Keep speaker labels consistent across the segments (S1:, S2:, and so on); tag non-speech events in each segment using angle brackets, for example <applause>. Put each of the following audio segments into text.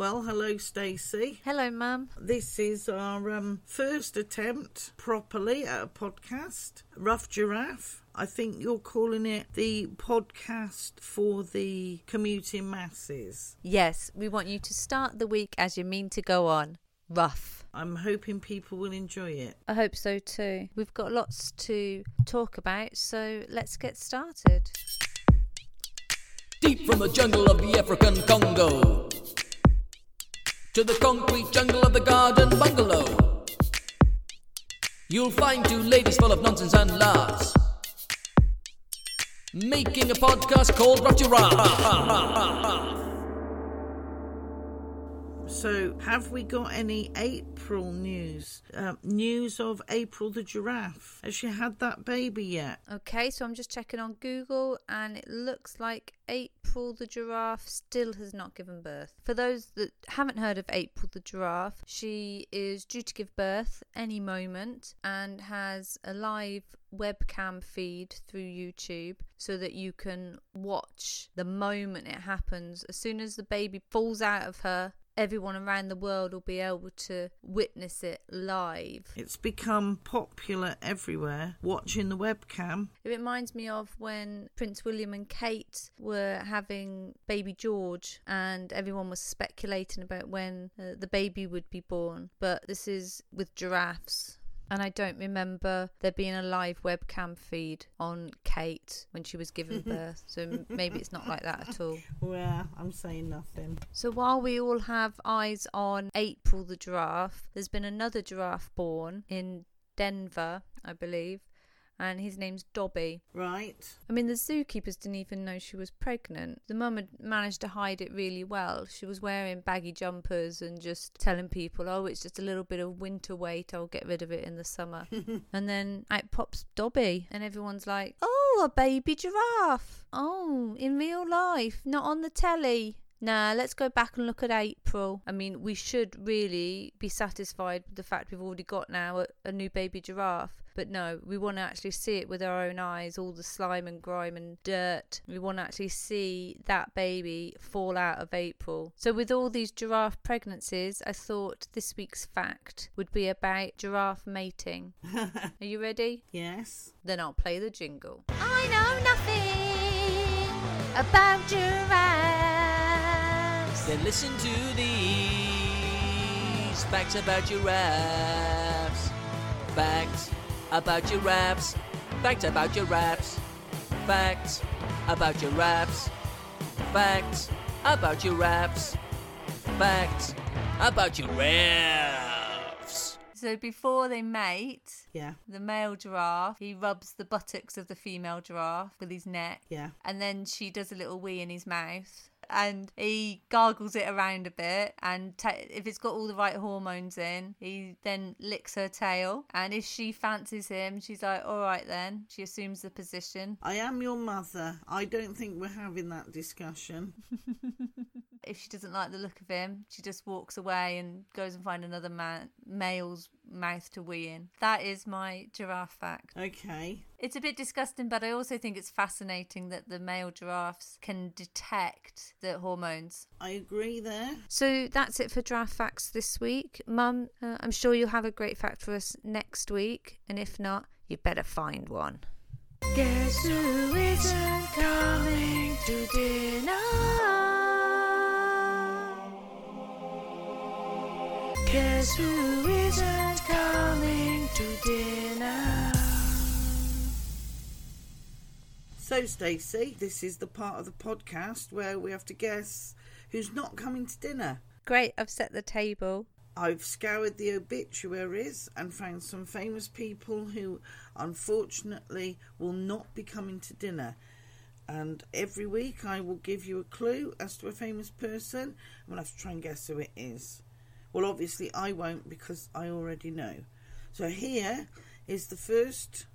S1: Well, hello, Stacey.
S2: Hello, Mum.
S1: This is our um, first attempt properly at a podcast, Rough Giraffe. I think you're calling it the podcast for the commuting masses.
S2: Yes, we want you to start the week as you mean to go on. Rough.
S1: I'm hoping people will enjoy it.
S2: I hope so too. We've got lots to talk about, so let's get started.
S3: Deep from the jungle of the African Congo to the concrete jungle of the garden bungalow, you'll find two ladies full of nonsense and laughs. Making a podcast called Giraffe.
S1: So, have we got any April news? Uh, news of April the giraffe? Has she had that baby yet?
S2: Okay, so I'm just checking on Google and it looks like April the giraffe still has not given birth. For those that haven't heard of April the giraffe, she is due to give birth any moment and has a live webcam feed through YouTube so that you can watch the moment it happens. As soon as the baby falls out of her, everyone around the world will be able to witness it live.
S1: It's become popular everywhere, watching the webcam.
S2: It reminds me of when Prince William and Kate were having baby George, and everyone was speculating about when uh, the baby would be born. But this is with giraffes. And I don't remember there being a live webcam feed on Kate when she was giving <laughs> birth. So maybe it's not like that at all.
S1: Well, I'm saying nothing.
S2: So while we all have eyes on April the giraffe, there's been another giraffe born in Denver, I believe, and his name's Dobby.
S1: Right.
S2: I mean, the zookeepers didn't even know she was pregnant. The mum had managed to hide it really well. She was wearing baggy jumpers and just telling people, oh, it's just a little bit of winter weight. I'll get rid of it in the summer. <laughs> and then out pops Dobby, and everyone's like, oh, a baby giraffe. Oh, in real life, not on the telly. Nah, let's go back and look at April. I mean, we should really be satisfied with the fact we've already got now a, a new baby giraffe. But no, we want to actually see it with our own eyes, all the slime and grime and dirt. We want to actually see that baby fall out of April. So, with all these giraffe pregnancies, I thought this week's fact would be about giraffe mating. <laughs> Are you ready?
S1: Yes.
S2: Then I'll play the jingle. I know nothing about giraffes.
S3: Then listen to these facts about giraffes. Facts about giraffes. Facts about giraffes. Facts about giraffes. Facts about giraffes. Facts about giraffes.
S2: So before they mate,
S1: Yeah.
S2: the male giraffe, he rubs the buttocks of the female giraffe with his neck.
S1: Yeah.
S2: And then she does a little wee in his mouth. And he gargles it around a bit. And ta if it's got all the right hormones in, he then licks her tail. And if she fancies him, she's like, all right then. She assumes the position.
S1: I am your mother. I don't think we're having that discussion. <laughs>
S2: If she doesn't like the look of him, she just walks away and goes and find another man, male's mouth to wee in. That is my giraffe fact.
S1: Okay.
S2: It's a bit disgusting, but I also think it's fascinating that the male giraffes can detect the hormones.
S1: I agree there.
S2: So that's it for giraffe facts this week. Mum, uh, I'm sure you'll have a great fact for us next week, and if not, you better find one. Guess who isn't coming to dinner? Guess who isn't coming to dinner?
S1: So, Stacey, this is the part of the podcast where we have to guess who's not coming to dinner.
S2: Great, I've set the table.
S1: I've scoured the obituaries and found some famous people who unfortunately will not be coming to dinner. And every week I will give you a clue as to a famous person. and we'll have to try and guess who it is. Well, obviously, I won't because I already know. So, here is the first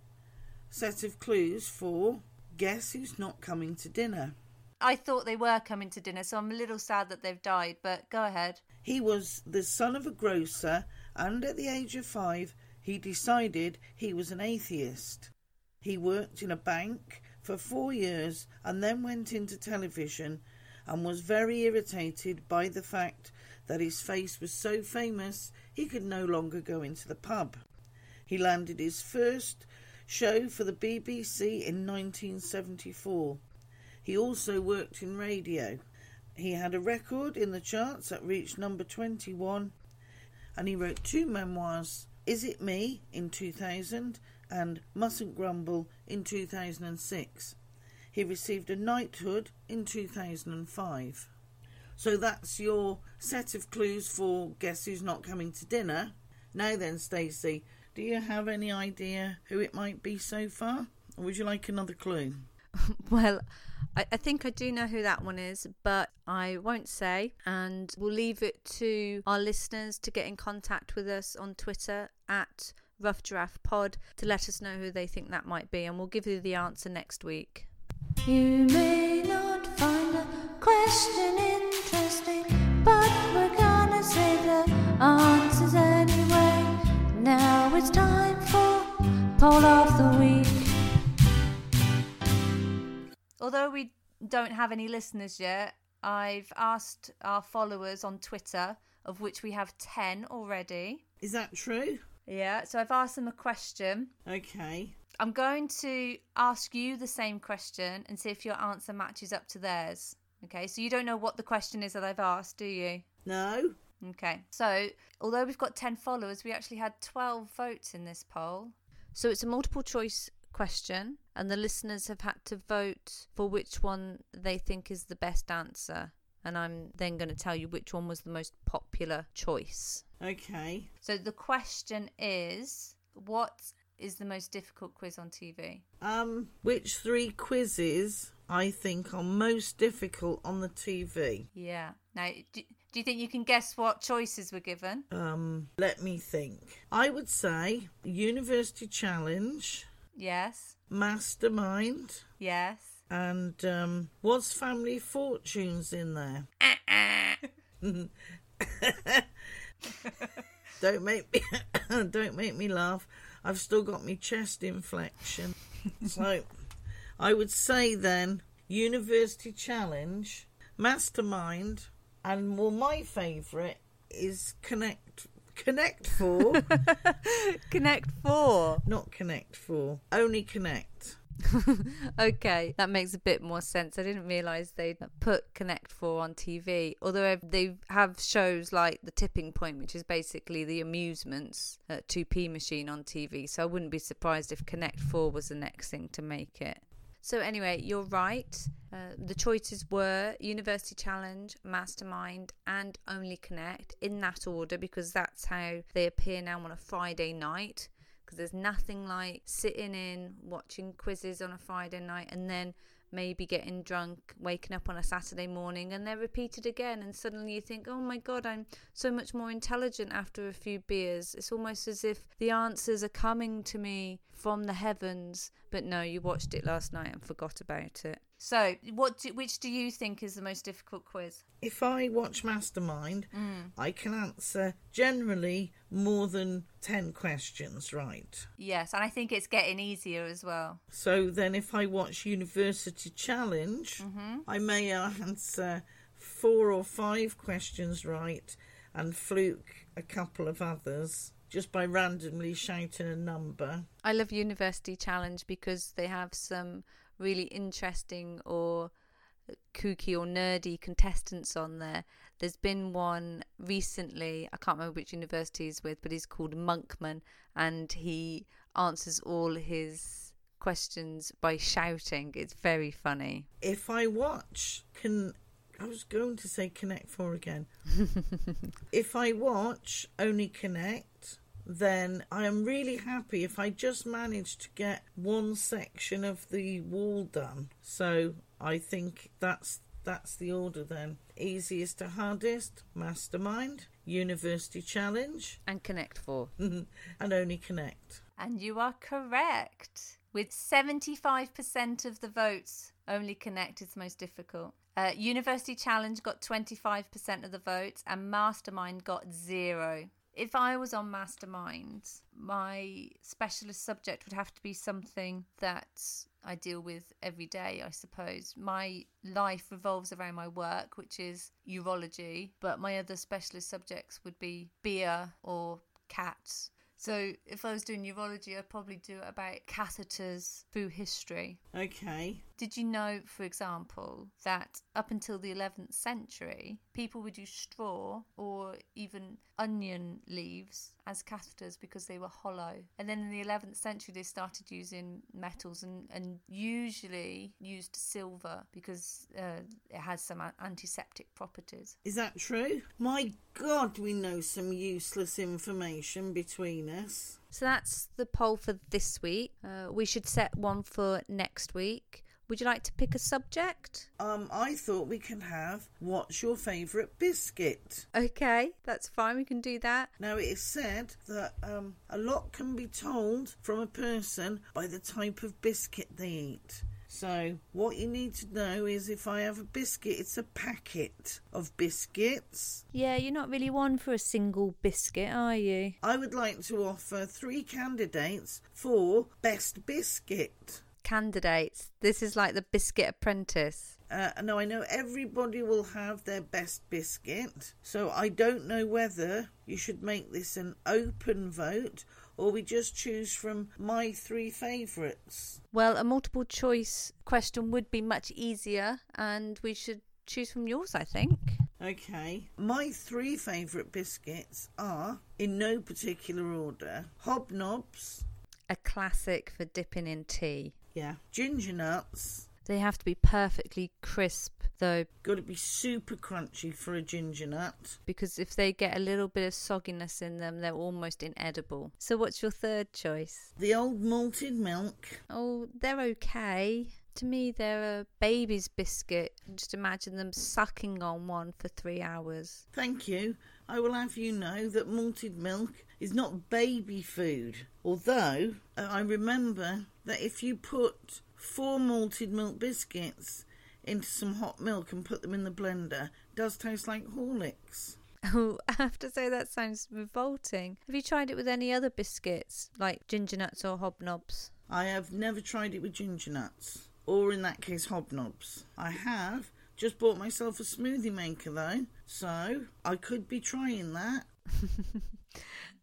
S1: set of clues for Guess Who's Not Coming to Dinner.
S2: I thought they were coming to dinner, so I'm a little sad that they've died, but go ahead.
S1: He was the son of a grocer, and at the age of five, he decided he was an atheist. He worked in a bank for four years and then went into television and was very irritated by the fact that his face was so famous he could no longer go into the pub. He landed his first show for the BBC in 1974. He also worked in radio. He had a record in the charts that reached number 21 and he wrote two memoirs Is It Me in 2000 and Mustn't Grumble in 2006. He received a knighthood in 2005. So that's your set of clues for Guess Who's Not Coming to Dinner. Now then, Stacey, do you have any idea who it might be so far? Or would you like another clue? <laughs>
S2: Well, I, I think I do know who that one is, but I won't say. And we'll leave it to our listeners to get in contact with us on Twitter at Rough Giraffe Pod to let us know who they think that might be. And we'll give you the answer next week.
S4: You may not find a question interesting, but we're gonna say the answers anyway. Now it's time for Poll of the Week.
S2: Although we don't have any listeners yet, I've asked our followers on Twitter, of which we have 10 already.
S1: Is that true?
S2: Yeah, so I've asked them a question.
S1: Okay.
S2: I'm going to ask you the same question and see if your answer matches up to theirs. Okay, so you don't know what the question is that I've asked, do you?
S1: No?
S2: Okay, so although we've got 10 followers, we actually had 12 votes in this poll. So it's a multiple choice question, and the listeners have had to vote for which one they think is the best answer. And I'm then going to tell you which one was the most popular choice.
S1: Okay.
S2: So the question is what is the most difficult quiz on TV?
S1: Um, which three quizzes I think are most difficult on the TV?
S2: Yeah. Now, do, do you think you can guess what choices were given?
S1: Um, let me think. I would say University Challenge,
S2: Yes.
S1: Mastermind,
S2: Yes.
S1: and um, was Family Fortunes in there? <laughs> don't make me <coughs> don't make me laugh. I've still got my chest inflection. so I would say then University Challenge, Mastermind, and well my favourite is Connect Connect Four. <laughs>
S2: Connect Four.
S1: Not Connect Four. Only Connect. <laughs>
S2: okay, that makes a bit more sense. I didn't realise they'd put Connect Four on TV. Although they have shows like The Tipping Point, which is basically the amusements at 2P machine on TV. So I wouldn't be surprised if Connect Four was the next thing to make it. So anyway, you're right. Uh, the choices were University Challenge, Mastermind, and Only Connect in that order because that's how they appear now on a Friday night. Because there's nothing like sitting in, watching quizzes on a Friday night, and then maybe getting drunk, waking up on a Saturday morning, and they're repeated again. And suddenly you think, oh my God, I'm so much more intelligent after a few beers. It's almost as if the answers are coming to me from the heavens. But no, you watched it last night and forgot about it. So, what? Do, which do you think is the most difficult quiz?
S1: If I watch Mastermind, hmm. I can answer generally more than 10 questions right.
S2: Yes, and I think it's getting easier as well.
S1: So then, if I watch University Challenge, mm-hmm. I may answer four or five questions right and fluke a couple of others just by randomly shouting a number.
S2: I love University Challenge because they have some really interesting or kooky or nerdy contestants on there. There's been one recently, I can't remember which university he's with, but he's called Monkman and he answers all his questions by shouting. It's very funny.
S1: If I watch, can I was going to say Connect Four again. <laughs> if I watch only Connect, then I am really happy if I just manage to get one section of the wall done. So I think that's that's the order then. Easiest to hardest, Mastermind, University Challenge,
S2: And Connect 4. <laughs>
S1: and only Connect.
S2: And you are correct. With 75% of the votes, only Connect is the most difficult. Uh, University Challenge got 25% of the votes, and Mastermind got zero. If I was on Masterminds, my specialist subject would have to be something that I deal with every day, I suppose. My life revolves around my work, which is urology, but my other specialist subjects would be beer or cats. So if I was doing urology, I'd probably do it about catheters through history.
S1: Okay.
S2: Did you know, for example, that up until the 11th century, people would use straw or even onion leaves as catheters because they were hollow? And then in the 11th century, they started using metals and, and usually used silver because uh, it has some antiseptic properties.
S1: Is that true? My God, we know some useless information between us.
S2: So that's the poll for this week. Uh, we should set one for next week. Would you like to pick a subject?
S1: Um, I thought we can have what's your favourite biscuit?
S2: Okay, that's fine. We can do that.
S1: Now, it is said that um, a lot can be told from a person by the type of biscuit they eat. So, what you need to know is if I have a biscuit, it's a packet of biscuits.
S2: Yeah, you're not really one for a single biscuit, are you?
S1: I would like to offer three candidates for best biscuit.
S2: Candidates. This is like the biscuit apprentice.
S1: Uh, now, I know everybody will have their best biscuit, so I don't know whether you should make this an open vote or we just choose from my three favourites.
S2: Well, a multiple choice question would be much easier, and we should choose from yours, I think.
S1: Okay, my three favourite biscuits are, in no particular order, hobnobs,
S2: A classic for dipping in tea.
S1: Yeah, ginger nuts.
S2: They have to be perfectly crisp, though,
S1: Got to be super crunchy for a ginger nut.
S2: because if they get a little bit of sogginess in them, they're almost inedible. So, what's your third choice?
S1: The old malted milk.
S2: Oh, they're okay. To me, they're a baby's biscuit. Just imagine them sucking on one for three hours.
S1: Thank you. I will have you know that malted milk is not baby food. Although uh, I remember that if you put four malted milk biscuits into some hot milk and put them in the blender, it does taste like Horlicks.
S2: Oh, I have to say that sounds revolting. Have you tried it with any other biscuits, like ginger nuts or hobnobs?
S1: I have never tried it with ginger nuts, or in that case, hobnobs. I have just bought myself a smoothie maker though, so I could be trying that. <laughs>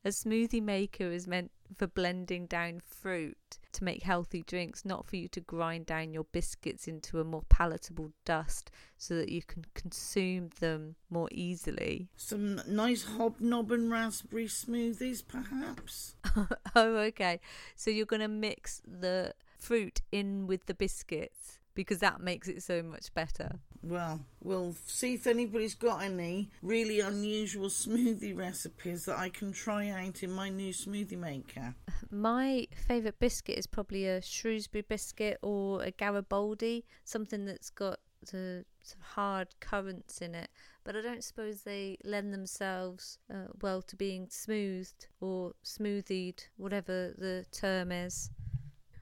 S2: A smoothie maker is meant for blending down fruit to make healthy drinks, not for you to grind down your biscuits into a more palatable dust so that you can consume them more easily.
S1: Some nice hobnob and raspberry smoothies, perhaps. <laughs>
S2: oh, okay. So you're going to mix the fruit in with the biscuits because that makes it so much better.
S1: Well, we'll see if anybody's got any really unusual smoothie recipes that I can try out in my new smoothie maker.
S2: My favourite biscuit is probably a Shrewsbury biscuit or a Garibaldi, something that's got the hard currants in it. But I don't suppose they lend themselves uh, well to being smoothed or smoothied, whatever the term is.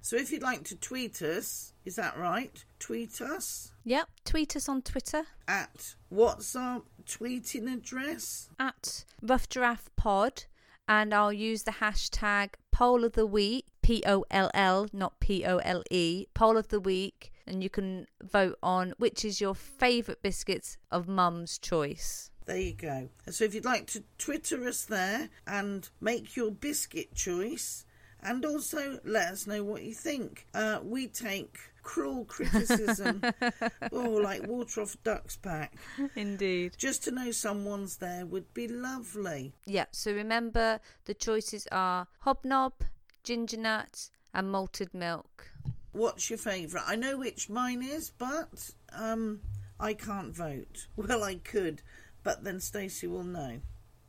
S1: So if you'd like to tweet us, is that right? Tweet us
S2: Yep, tweet us on Twitter
S1: at what's our tweeting address?
S2: at Rough Giraffe Pod, and I'll use the hashtag Poll of the Week, P O L L, not P O L E, Poll of the Week, and you can vote on which is your favourite biscuits of Mum's choice.
S1: There you go. So if you'd like to Twitter us there and make your biscuit choice, and also let us know what you think. Uh, we take cruel criticism, <laughs> oh, like water off a duck's back.
S2: Indeed.
S1: Just to know someone's there would be lovely.
S2: Yeah, so remember the choices are hobnob, ginger nut, and malted milk.
S1: What's your favourite? I know which mine is, but um, I can't vote. <laughs> Well, I could, but then Stacey will know.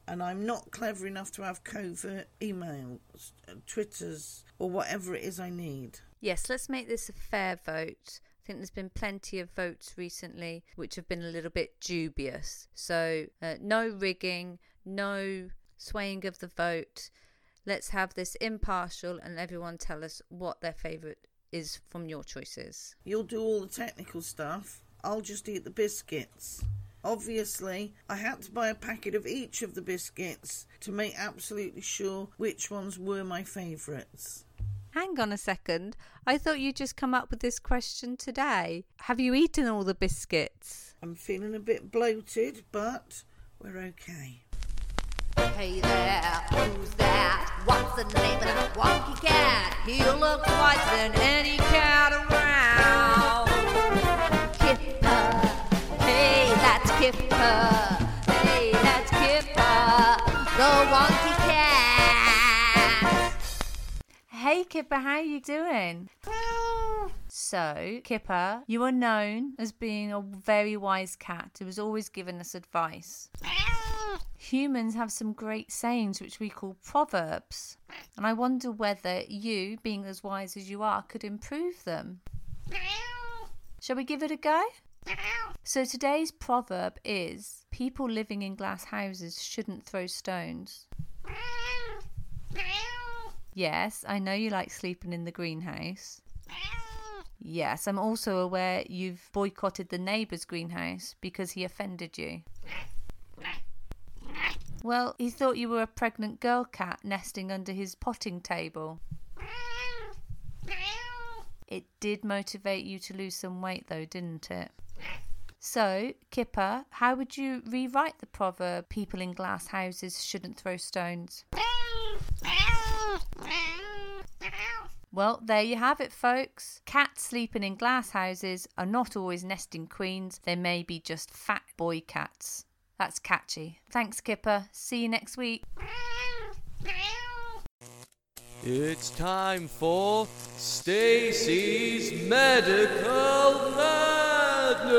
S1: And I'm not clever enough to have covert emails, uh, Twitters, or whatever it is I need.
S2: Yes, let's make this a fair vote. I think there's been plenty of votes recently which have been a little bit dubious. So, uh, no rigging, no swaying of the vote. Let's have this impartial and everyone tell us what their favourite is from your choices.
S1: You'll do all the technical stuff. I'll just eat the biscuits. Obviously, I had to buy a packet of each of the biscuits to make absolutely sure which ones were my favourites.
S2: Hang on a second. I thought you'd just come up with this question today. Have you eaten all the biscuits?
S1: I'm feeling a bit bloated, but we're okay.
S5: Hey there, who's that? What's the name of that wonky cat? He looks white than any cat Kipper. Hey, that's Kipper, the wonky cat.
S2: Hey Kipper, how you doing? So, Kipper, you are known as being a very wise cat who has always given us advice. Humans have some great sayings which we call proverbs, and I wonder whether you, being as wise as you are, could improve them. Shall we give it a go? So, today's proverb is People living in glass houses shouldn't throw stones. Yes, I know you like sleeping in the greenhouse. Yes, I'm also aware you've boycotted the neighbour's greenhouse because he offended you. Well, he thought you were a pregnant girl cat nesting under his potting table. It did motivate you to lose some weight, though, didn't it? So, Kipper, how would you rewrite the proverb people in glass houses shouldn't throw stones? Well, there you have it, folks. Cats sleeping in glass houses are not always nesting queens, they may be just fat boy cats. That's catchy. Thanks, Kipper. See you next week.
S3: It's time for Stacey's Medical
S2: I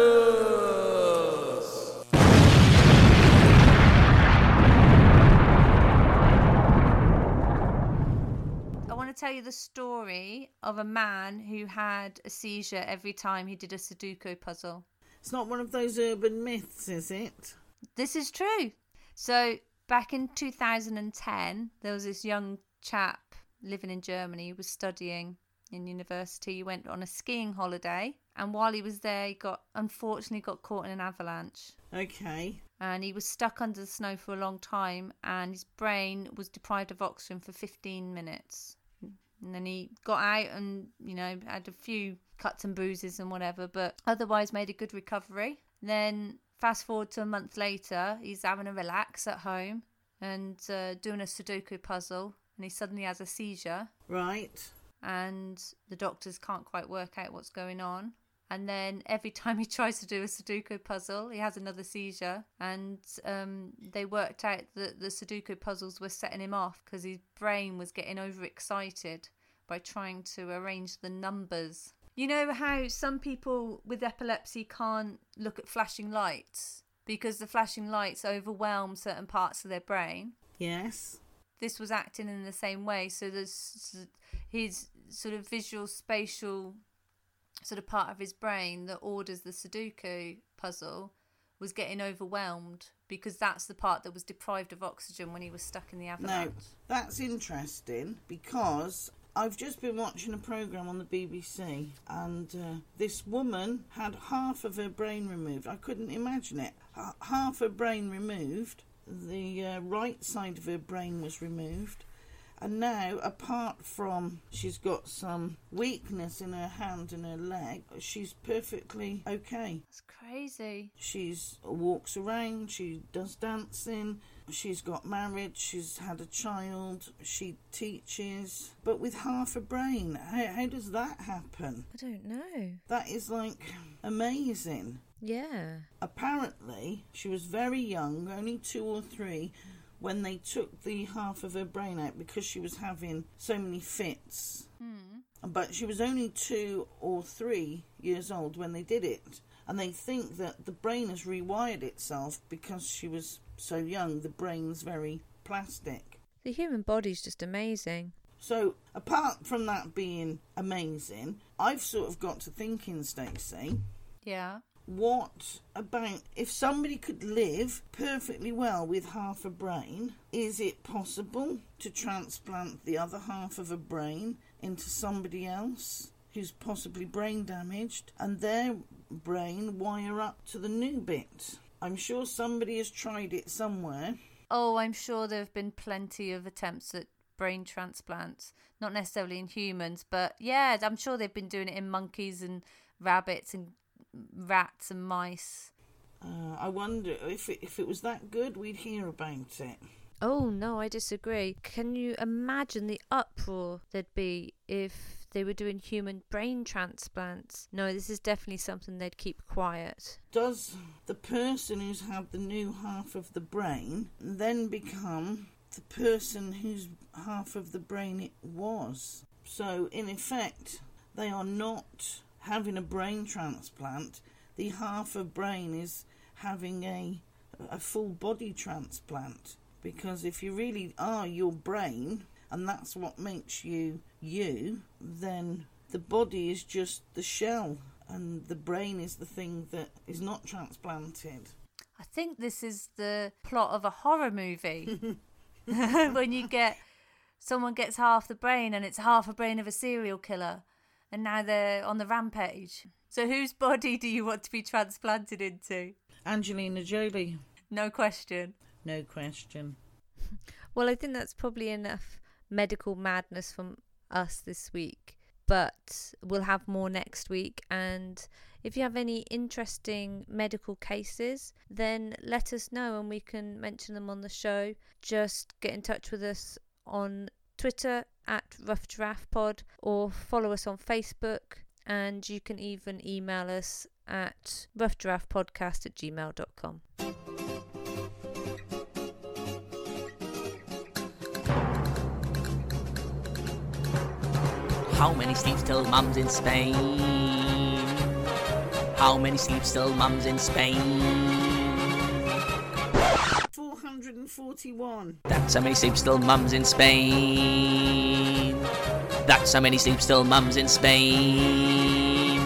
S2: want to tell you the story of a man who had a seizure every time he did a Sudoku puzzle.
S1: It's not one of those urban myths, is it?
S2: This is true. So, back in 2010, there was this young chap living in Germany who was studying in university. He went on a skiing holiday, and while he was there, he got unfortunately got caught in an avalanche.
S1: Okay.
S2: And he was stuck under the snow for a long time, and his brain was deprived of oxygen for 15 minutes. And then he got out and, you know, had a few cuts and bruises and whatever, but otherwise made a good recovery. Then, fast forward to a month later, he's having a relax at home and uh, doing a Sudoku puzzle, and he suddenly has a seizure,
S1: Right.
S2: and the doctors can't quite work out what's going on. And then every time he <laughs> tries to do a Sudoku puzzle, he has another seizure. And um, they worked out that the Sudoku puzzles were setting him off because his brain was getting overexcited by trying to arrange the numbers. You know how some people with epilepsy can't look at flashing lights because the flashing lights overwhelm certain parts of their brain?
S1: Yes.
S2: this was acting in the same way. So there's his sort of visual spatial sort of part of his brain that orders the Sudoku puzzle was getting overwhelmed because that's the part that was deprived of oxygen when he was stuck in the
S1: No,
S2: avalanche.
S1: that's interesting because I've just been watching a program on the BBC and uh, this woman had half of her brain removed. I couldn't imagine it. Half her brain removed. The uh, right side of her brain was removed. And now, apart from she's got some weakness in her hand and her leg, she's perfectly okay.
S2: That's crazy.
S1: She's walks around, she does dancing, she's got married, she's had a child, she teaches, but with half a brain. How, how does that happen?
S2: I don't know.
S1: That is like amazing.
S2: Yeah.
S1: Apparently, she was very young, only two or three, when they took the half of her brain out because she was having so many fits. Hmm. But she was only two or three years old when they did it. And they think that the brain has rewired itself because she was so young. The brain's very plastic.
S2: The human body's just amazing.
S1: So, apart from that being amazing, I've sort of got to thinking, Stacey,
S2: Yeah.
S1: What about if somebody could live perfectly well with half a brain? Is it possible to transplant the other half of a brain into somebody else who's possibly brain damaged and their brain wire up to the new bit? I'm sure somebody has tried it somewhere.
S2: Oh, I'm sure there have been plenty of attempts at brain transplants, not necessarily in humans, but yeah, I'm sure they've been doing it in monkeys and rabbits and rats and mice.
S1: Uh, I wonder if it, if it was that good, we'd hear about it.
S2: Oh no, I disagree. Can you imagine the uproar there'd be if they were doing human brain transplants? No, this is definitely something they'd keep quiet.
S1: Does the person who's had the new half of the brain then become the person whose half of the brain it was? So, in effect, they are not having a brain transplant. The half of brain is having a a full body transplant because if you really are your brain and that's what makes you you then the body is just the shell and the brain is the thing that is not transplanted
S2: I think this is the plot of a horror movie. <laughs> when you get someone gets half the brain and it's half a brain of a serial killer and now they're on the rampage. So whose body do you want to be transplanted into?
S1: angelina jolie
S2: No question.
S1: no question <laughs>
S2: Well, I think that's probably enough medical madness from us this week. But we'll have more next week. And if you have any interesting medical cases, then let us know and we can mention them on the show. Just get in touch with us on Twitter at Rough Giraffe Pod or follow us on Facebook. And you can even email us at roughgiraffepodcast at gmail.com.
S3: How many sleep still mums in Spain? How many sleep still mums in Spain?
S1: 441
S3: That's how many sleep still mums in Spain. That's how many sleep still mums in Spain.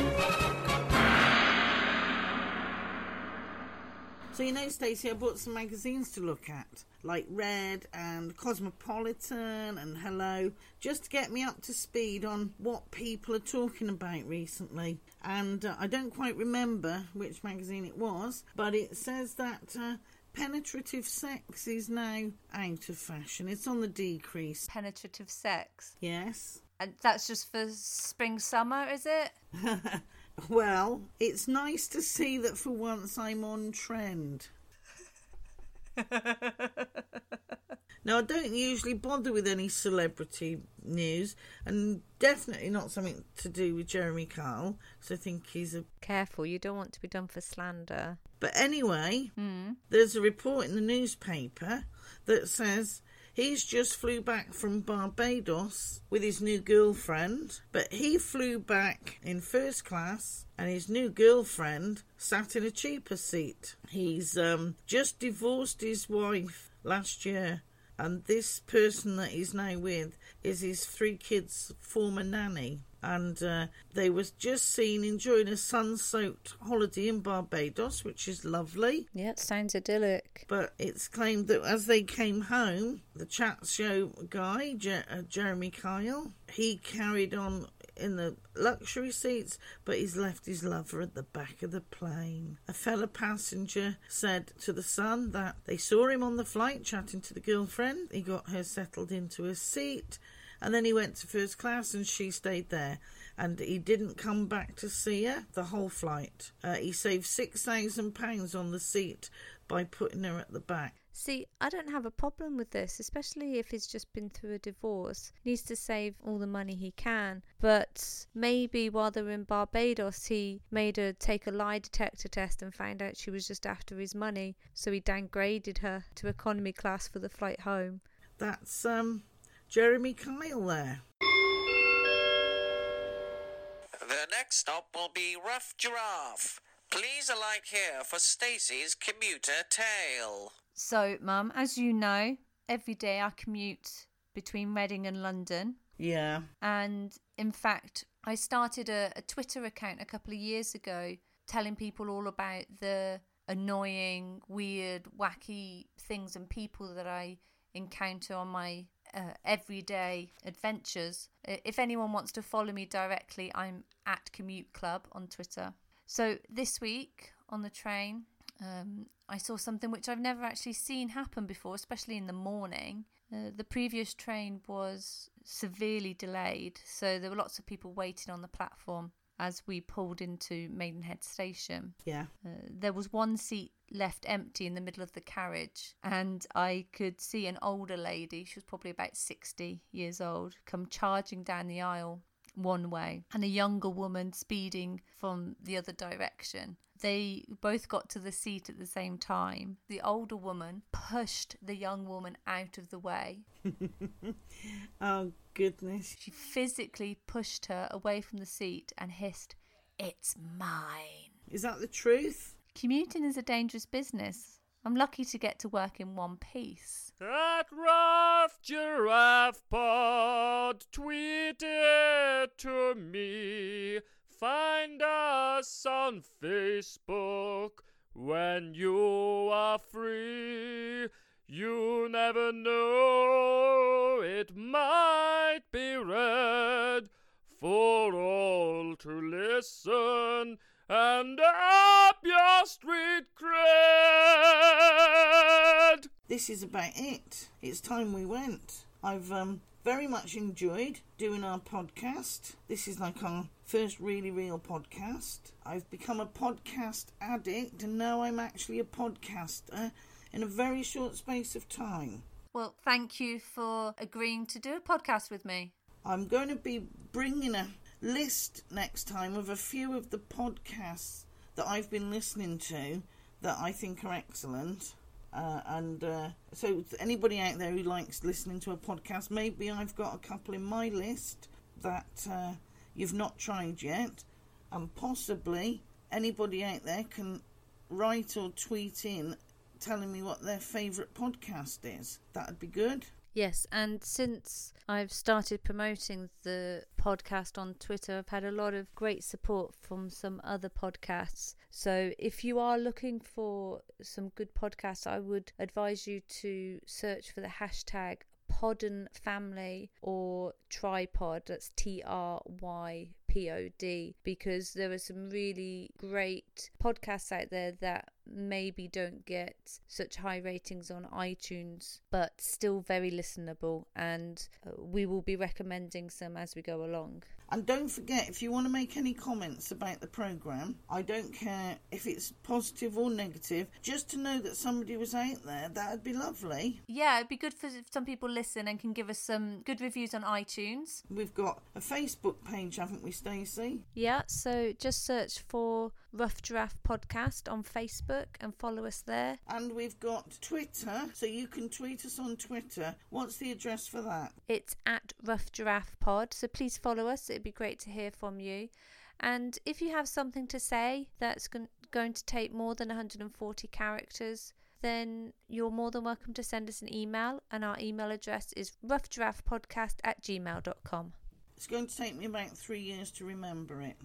S1: So you know, Stacey, I bought some magazines to look at, like Red and Cosmopolitan and Hello, just to get me up to speed on what people are talking about recently. And uh, I don't quite remember which magazine it was, but it says that uh, penetrative sex is now out of fashion. It's on the decrease.
S2: Penetrative sex.
S1: Yes.
S2: And that's just for spring summer, is it? <laughs>
S1: Well, it's nice to see that for once I'm on trend. <laughs> Now, I don't usually bother with any celebrity news, and definitely not something to do with Jeremy Kyle, because I think he's a.
S2: Careful, you don't want to be done for slander.
S1: But anyway, hmm. there's a report in the newspaper that says he's just flew back from Barbados with his new girlfriend, but he flew back in first class, and his new girlfriend sat in a cheaper seat. He's um, just divorced his wife last year and this person that he's now with is his three kids' former nanny. And uh, they was just seen enjoying a sun-soaked holiday in Barbados, which is lovely.
S2: Yeah, it sounds idyllic.
S1: But it's claimed that as they came home, the chat show guy, Je- uh, Jeremy Kyle, he carried on in the luxury seats, but he's left his lover at the back of the plane. A fellow passenger said to the Sun that they saw him on the flight chatting to the girlfriend. He got her settled into a seat, and then he went to first class and she stayed there. And he didn't come back to see her the whole flight. Uh, he saved £6,000 on the seat by putting her at the back.
S2: See, I don't have a problem with this, especially if he's just been through a divorce. He needs to save all the money he can. But maybe while they were in Barbados, he made her take a lie detector test and found out she was just after his money. So he downgraded her to economy class for the flight home.
S1: That's um Jeremy Kyle there.
S6: The next stop will be Rough Giraffe. Please alight here for Stacey's commuter tale.
S2: So, Mum, as you know, every day I commute between Reading and London.
S1: Yeah.
S2: And in fact, I started a, a Twitter account a couple of years ago telling people all about the annoying, weird, wacky things and people that I encounter on my uh, everyday adventures. If anyone wants to follow me directly, I'm at Commute Club on Twitter. So this week on the train, um, I saw something which I've never actually seen happen before, especially in the morning. Uh, the previous train was severely delayed, so there were lots of people waiting on the platform as we pulled into Maidenhead Station.
S1: Yeah.
S2: Uh, there was one seat left empty in the middle of the carriage, and I could see an older lady, she was probably about 60 years old, come charging down the aisle one way, and a younger woman speeding from the other direction. They both got to the seat at the same time. The older woman pushed the young woman out of the way. <laughs>
S1: Oh, goodness.
S2: She physically pushed her away from the seat and hissed, It's mine.
S1: Is that the truth?
S2: Commuting is a dangerous business. I'm lucky to get to work in one piece.
S7: At Rough Giraffe Pod, tweet it to me. Find us on Facebook when you are free. You never know, it might be read for all to listen and up your street cred.
S1: This is about it. It's time we went. I've um, very much enjoyed doing our podcast. This is like our first really real podcast. I've become a podcast addict and now I'm actually a podcaster in a very short space of time.
S2: Well, thank you for agreeing to do a podcast with me.
S1: I'm going to be bringing a list next time of a few of the podcasts that I've been listening to that I think are excellent. Uh, and uh, so, anybody out there who likes listening to a podcast, maybe I've got a couple in my list that uh, you've not tried yet, and possibly anybody out there can write or tweet in telling me what their favourite podcast is. That'd be good.
S2: Yes, and since I've started promoting the podcast on Twitter, I've had a lot of great support from some other podcasts. So if you are looking for some good podcasts, I would advise you to search for the hashtag Podern Family or Trypod. That's T R Y P O D because there are some really great podcasts out there that maybe don't get such high ratings on iTunes, but still very listenable. And uh, we will be recommending some as we go along.
S1: And don't forget, if you want to make any comments about the programme, I don't care if it's positive or negative, just to know that somebody was out there, that'd be lovely.
S2: Yeah, it'd be good for some people listen and can give us some good reviews on iTunes.
S1: We've got a Facebook page, haven't we, Stacey?
S2: Yeah, so just search for Rough Giraffe Podcast on Facebook and follow us there.
S1: And we've got Twitter, so you can tweet us on Twitter. What's the address for that?
S2: It's at Rough Giraffe Pod, so please follow us. It'd be great to hear from you. And if you have something to say that's going to take more than 140 characters, then you're more than welcome to send us an email. And our email address is roughgiraffepodcast at gmail.com.
S1: It's going to take me about three years to remember it.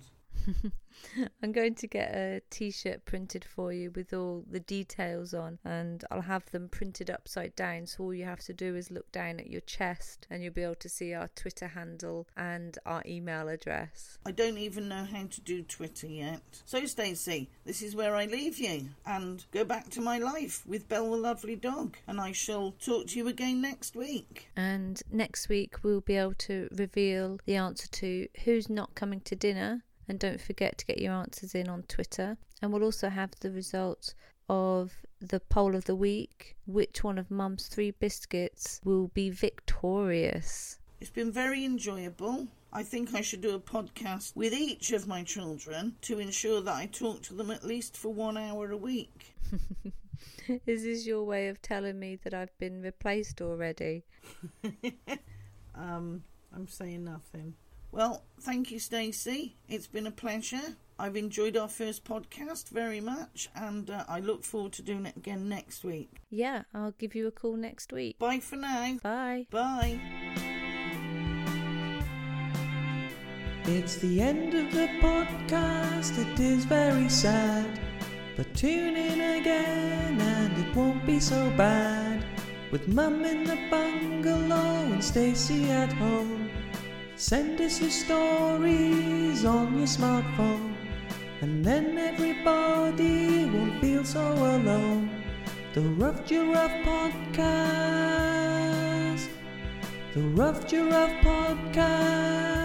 S1: <laughs>
S2: I'm going to get a t shirt printed for you with all the details on, and I'll have them printed upside down. So all you have to do is look down at your chest, and you'll be able to see our Twitter handle and our email address.
S1: I don't even know how to do Twitter yet. So, Stacey, this is where I leave you and go back to my life with Belle the lovely dog. And I shall talk to you again next week.
S2: And next week, we'll be able to reveal the answer to who's not coming to dinner. And don't forget to get your answers in on Twitter. And we'll also have the results of the poll of the week. Which one of Mum's three biscuits will be victorious?
S1: It's been very enjoyable. I think I should do a podcast with each of my children to ensure that I talk to them at least for one hour a week. <laughs> <laughs>
S2: Is this your way of telling me that I've been replaced already? <laughs>
S1: Um, I'm saying nothing. Well, thank you, Stacey. It's been a pleasure. I've enjoyed our first podcast very much, and uh, I look forward to doing it again next week.
S2: Yeah, I'll give you a call next week.
S1: Bye for now.
S2: Bye.
S1: Bye.
S8: It's the end of the podcast, it is very sad. But tune in again and it won't be so bad. With Mum in the bungalow and Stacey at home. Send us your stories on your smartphone. and then everybody won't feel so alone. The Rough Giraffe Podcast. The Rough Giraffe Podcast.